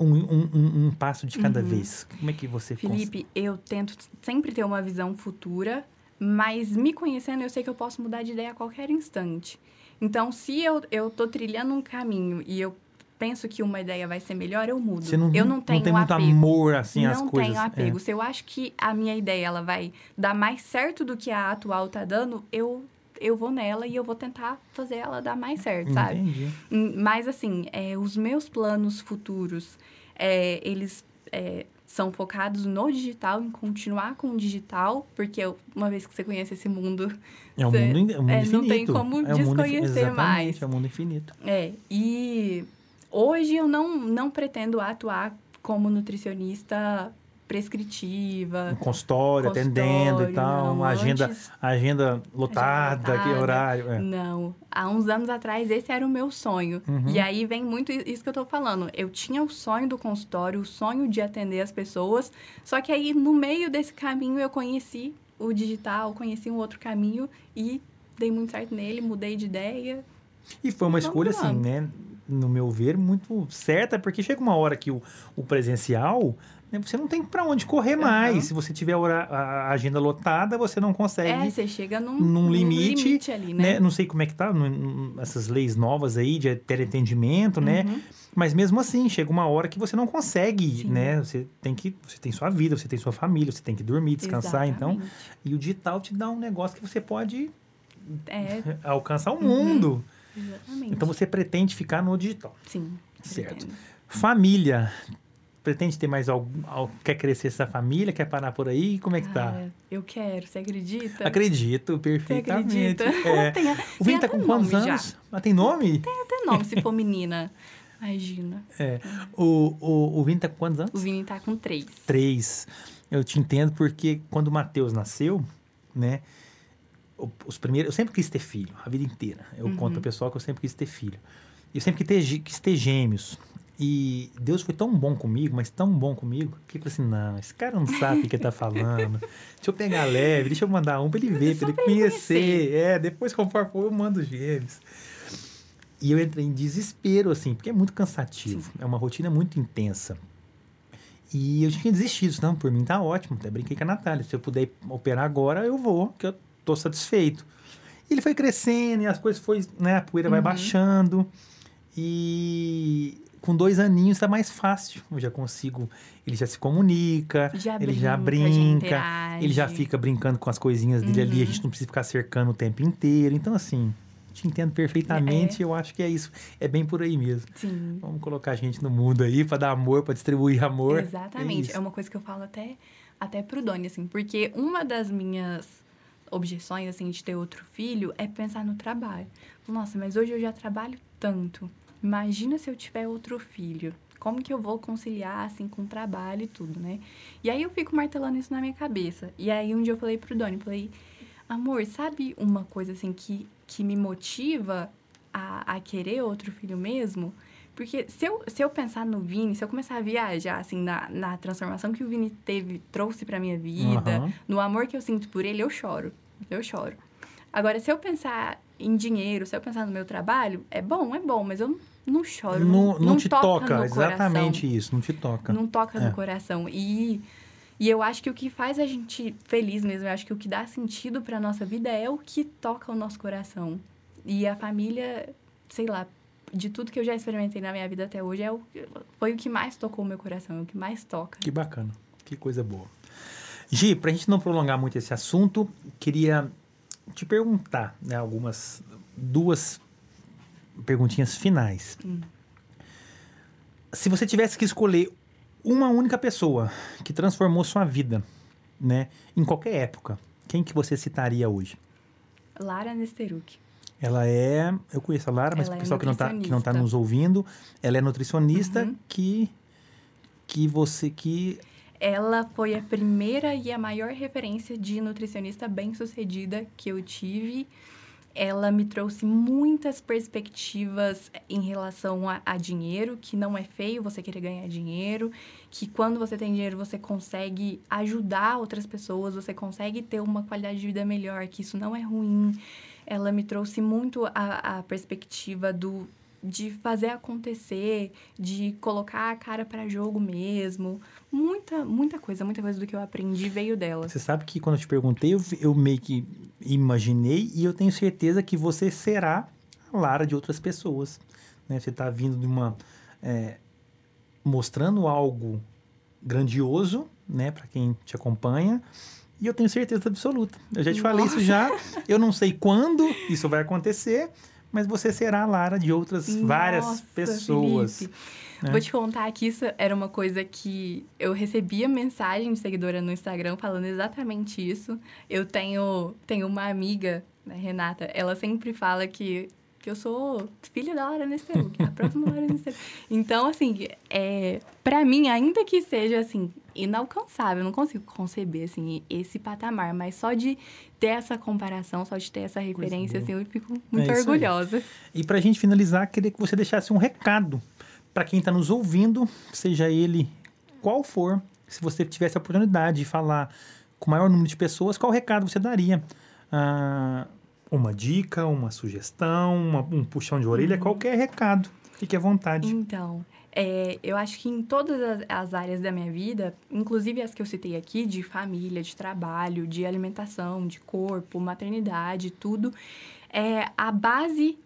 um, um, um- um passo de cada Uhum. vez? Como é que você cons- Felipe, eu tento sempre ter uma visão futura, mas me conhecendo, eu sei que eu posso mudar de ideia a qualquer instante. Então, se eu, eu tô trilhando um caminho e eu penso que uma ideia vai ser melhor, eu mudo. Você não, eu não tenho tem muito apego. amor assim não às coisas. tenho apego. Se eu acho que a minha ideia ela vai dar mais certo do que a atual tá dando, eu eu vou nela e eu vou tentar fazer ela dar mais certo, É, sabe? entendi. Hum, Mas, assim, é, os meus planos futuros, é, eles é, são focados no digital, em continuar com o digital, porque uma vez que você conhece esse mundo, *laughs* É um Cê- mundo, é um mundo é, infinito. não tem como É um mundo desconhecer exatamente, mais. É um mundo infinito. é, e hoje eu não, não pretendo atuar como nutricionista prescritiva. Um consultório, atendendo e tal, não, uma agenda, antes- agenda lotada, que lotada. horário. é. Não. Há uns anos atrás, esse era o meu sonho. Uhum. E aí vem muito isso que eu tô falando. Eu tinha o sonho do consultório, o sonho de atender as pessoas. Só que aí, no meio desse caminho, eu conheci o digital, conheci um outro caminho e dei muito certo nele, mudei de ideia. E foi uma Vamos escolha, assim, né? No meu ver, muito certa, porque chega uma hora que o, o presencial, né, você não tem pra onde correr Aham. mais. Se você tiver a, agenda lotada, você não É, consegue. você chega num, num limite, ali, né? né? Não sei como é que tá no- essas leis novas aí de teleatendimento, né? Uhum. Mas mesmo assim, chega uma hora que você não consegue, Sim. né? Você tem que, você tem sua vida, você tem sua família, você tem que dormir, descansar, então. Exatamente. E o digital te dá um negócio que você pode É, *laughs* alcançar o mundo. exatamente. Então você pretende ficar no digital. Sim. Certo. pretendo. Família. Pretende ter mais algum. al- Quer crescer essa família? Quer parar por aí? Como é que tá? Ah, eu quero, você acredita? Acredito, Você perfeitamente. acredita? É. Tem O Vini tá com quantos já. anos? Ah, tem nome? Tem até nome se for menina. Imagina. É. O, o, o Vini tá com quantos anos? O Vini tá com três. Três. Eu te entendo porque quando o Matheus nasceu, né? Os primeiros, eu sempre quis ter filho, a vida inteira. Eu Uhum. conto pro pessoal que eu sempre quis ter filho. Eu sempre quis ter, quis ter gêmeos. E Deus foi tão bom comigo, mas tão bom comigo, que eu falei assim: não, esse cara não sabe o que ele tá falando. Deixa eu pegar leve, deixa eu mandar um pra ele ver, pra ele ele conhecer. É, depois, conforme for, eu mando os gêmeos. E eu entrei em desespero, assim, porque é muito cansativo. É uma rotina muito intensa. E eu tinha desistido. Não, por mim tá ótimo. Até brinquei com a Natália. Se eu puder operar agora, eu vou, que eu tô satisfeito. E ele foi crescendo e as coisas foi, né? A poeira vai Uhum. baixando. E com dois aninhos tá mais fácil. Eu já consigo. Ele já se comunica, Já ele já brinca, já brinca, interage. ele já fica brincando com as coisinhas dele ali. A Uhum. gente não precisa ficar cercando o tempo inteiro. Então, assim, te entendo perfeitamente. Eu acho que é isso. É bem por aí mesmo. Sim. Vamos colocar a gente no mundo aí pra dar amor, pra distribuir amor. Exatamente. É É, uma coisa que eu falo até, até pro Doni, assim. Porque uma das minhas objeções, assim, de ter outro filho é pensar no trabalho. Nossa, mas hoje eu já trabalho tanto. Imagina se eu tiver outro filho. Como que eu vou conciliar, assim, com o trabalho e tudo, né? E aí eu fico martelando isso na minha cabeça. E aí um dia eu falei pro Doni, falei... Amor, sabe uma coisa, assim, que, que me motiva a, a querer outro filho mesmo? Porque se eu, se eu pensar no Vini, se eu começar a viajar, assim, na, na transformação que o Vini teve, trouxe pra minha vida, Aham. no amor que eu sinto por ele, eu choro. Eu choro. Agora, se eu pensar em dinheiro, se eu pensar no meu trabalho, é bom, é bom, mas eu não, não choro. Não, não, te toca toca, exatamente coração. isso, não te toca. Não toca É. no coração. E, e eu acho que o que faz a gente feliz mesmo, eu acho que o que dá sentido pra nossa vida é o que toca o nosso coração. E a família, sei lá, de tudo que eu já experimentei na minha vida até hoje, é o, foi o que mais tocou o meu coração, é o que mais toca. Que bacana, que coisa boa. Gi, pra gente não prolongar muito esse assunto, queria te perguntar, né, algumas, duas perguntinhas finais. Hum. Se você tivesse que escolher uma única pessoa que transformou sua vida, né, em qualquer época, quem que você citaria hoje? Lara Nesteruk. Ela é. Eu conheço a Lara, mas o é pessoal que não, tá, que não tá nutricionista. nos ouvindo, ela é nutricionista Uhum. que. Que você. que Ela foi a primeira e a maior referência de nutricionista bem-sucedida que eu tive. Ela me trouxe muitas perspectivas em relação a, a dinheiro, que não é feio você querer ganhar dinheiro, que quando você tem dinheiro você consegue ajudar outras pessoas, você consegue ter uma qualidade de vida melhor, que isso não é ruim. Ela me trouxe muito a, a perspectiva do de fazer acontecer, de colocar a cara para jogo mesmo. Muita, muita coisa, muita coisa do que eu aprendi veio dela. Você sabe que quando eu te perguntei, eu, eu meio que imaginei e eu tenho certeza que você será a Lara de outras pessoas. Né? Você está vindo de uma. é, mostrando algo grandioso, né, para quem te acompanha. E eu tenho certeza absoluta. Eu já te falei isso Nossa. já. Eu não sei quando isso vai acontecer, mas você será a Lara de outras várias Nossa, pessoas. Felipe. né? Vou te contar que isso era uma coisa que eu recebia mensagem de seguidora no Instagram falando exatamente isso. Eu tenho, tenho uma amiga, né, Renata, ela sempre fala que que eu sou filha da Lara Nesteru, que é a próxima Lara Nesteru. Então, assim, é, para mim, ainda que seja, assim, inalcançável, eu não consigo conceber, assim, esse patamar, mas só de ter essa comparação, só de ter essa referência, assim, eu fico muito É isso aí. orgulhosa. E pra gente finalizar, queria que você deixasse um recado para quem está nos ouvindo, seja ele qual for, se você tivesse a oportunidade de falar com o maior número de pessoas, qual recado você daria? Ah, uma dica, uma sugestão, uma- um puxão de orelha, qualquer recado. Fique à vontade. Então, é, eu acho que em todas as, as áreas da minha vida, inclusive as que eu citei aqui, de família, de trabalho, de alimentação, de corpo, maternidade, tudo, é, a base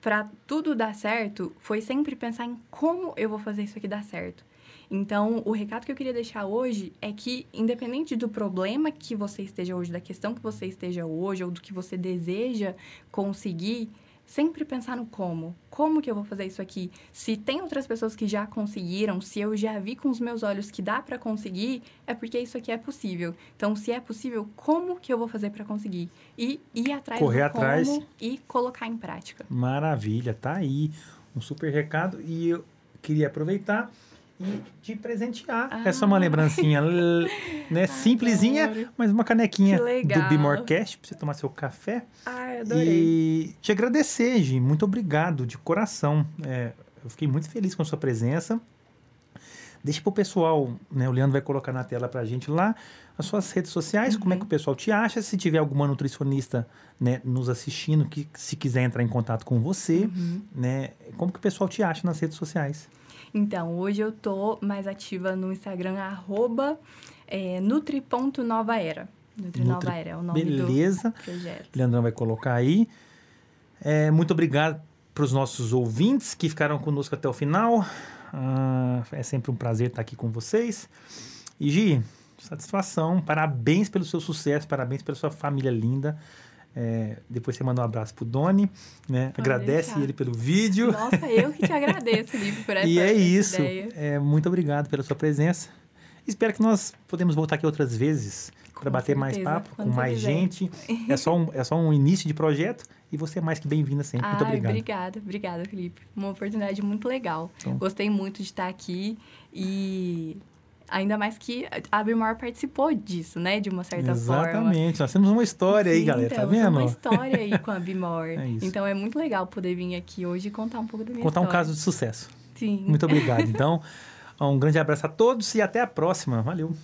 para tudo dar certo foi sempre pensar em como eu vou fazer isso aqui dar certo. Então, o recado que eu queria deixar hoje é que, independente do problema que você esteja hoje, da questão que você esteja hoje, ou do que você deseja conseguir, sempre pensar no como. Como que eu vou fazer isso aqui? Se tem outras pessoas que já conseguiram, se eu já vi com os meus olhos que dá para conseguir, é porque isso aqui é possível. Então, se é possível, como que eu vou fazer para conseguir? E ir atrás Correr do atrás. como e colocar em prática. Maravilha, tá aí um super recado e eu queria aproveitar e te presentear. Ah. Essa é uma lembrancinha, né, *laughs* simplesinha, mas uma canequinha do Bimorcast para você tomar seu café. Ai, E te agradecer, Gi, muito obrigado de coração. É, eu fiquei muito feliz com a sua presença. Deixa pro pessoal, né? O Leandro vai colocar na tela pra gente lá as suas redes sociais, como é que o pessoal te acha, se tiver alguma nutricionista né, nos assistindo que se quiser entrar em contato com você, né? Como que o pessoal te acha nas redes sociais? Então, hoje eu tô mais ativa no Instagram, arroba é, nutri.novaera. Nutri Nova Nutri- Era é o nome Beleza. do projeto. Leandrão vai colocar aí. É, muito obrigado para os nossos ouvintes que ficaram conosco até o final. Ah, é sempre um prazer estar aqui com vocês. E Gi, satisfação. Parabéns pelo seu sucesso, parabéns pela sua família linda. É, depois você manda um abraço pro Doni, né? Pode Agradece deixar. ele pelo vídeo. Nossa, eu que te agradeço, *laughs* Felipe, por essa e é isso. ideia. É, muito obrigado pela sua presença. Espero que nós podemos voltar aqui outras vezes para Com bater mais certeza, papo com quando você mais quiser. gente. *laughs* É só, um, é só um início de projeto e você é mais que bem-vinda sempre. Muito Ai, obrigado. obrigada, obrigada, Felipe. Uma oportunidade muito legal. Então. Gostei muito de estar aqui e ainda mais que a Bimor participou disso, né? De uma certa forma. Exatamente. Nós temos uma história aí, Sim, galera. Tá então, tem vendo? uma história aí *laughs* com a Bimor. É. Então é muito legal poder vir aqui hoje e contar um pouco da minha Contar um história. caso de sucesso. Sim. Muito obrigado. *laughs* Então, um grande abraço a todos e até a próxima. Valeu.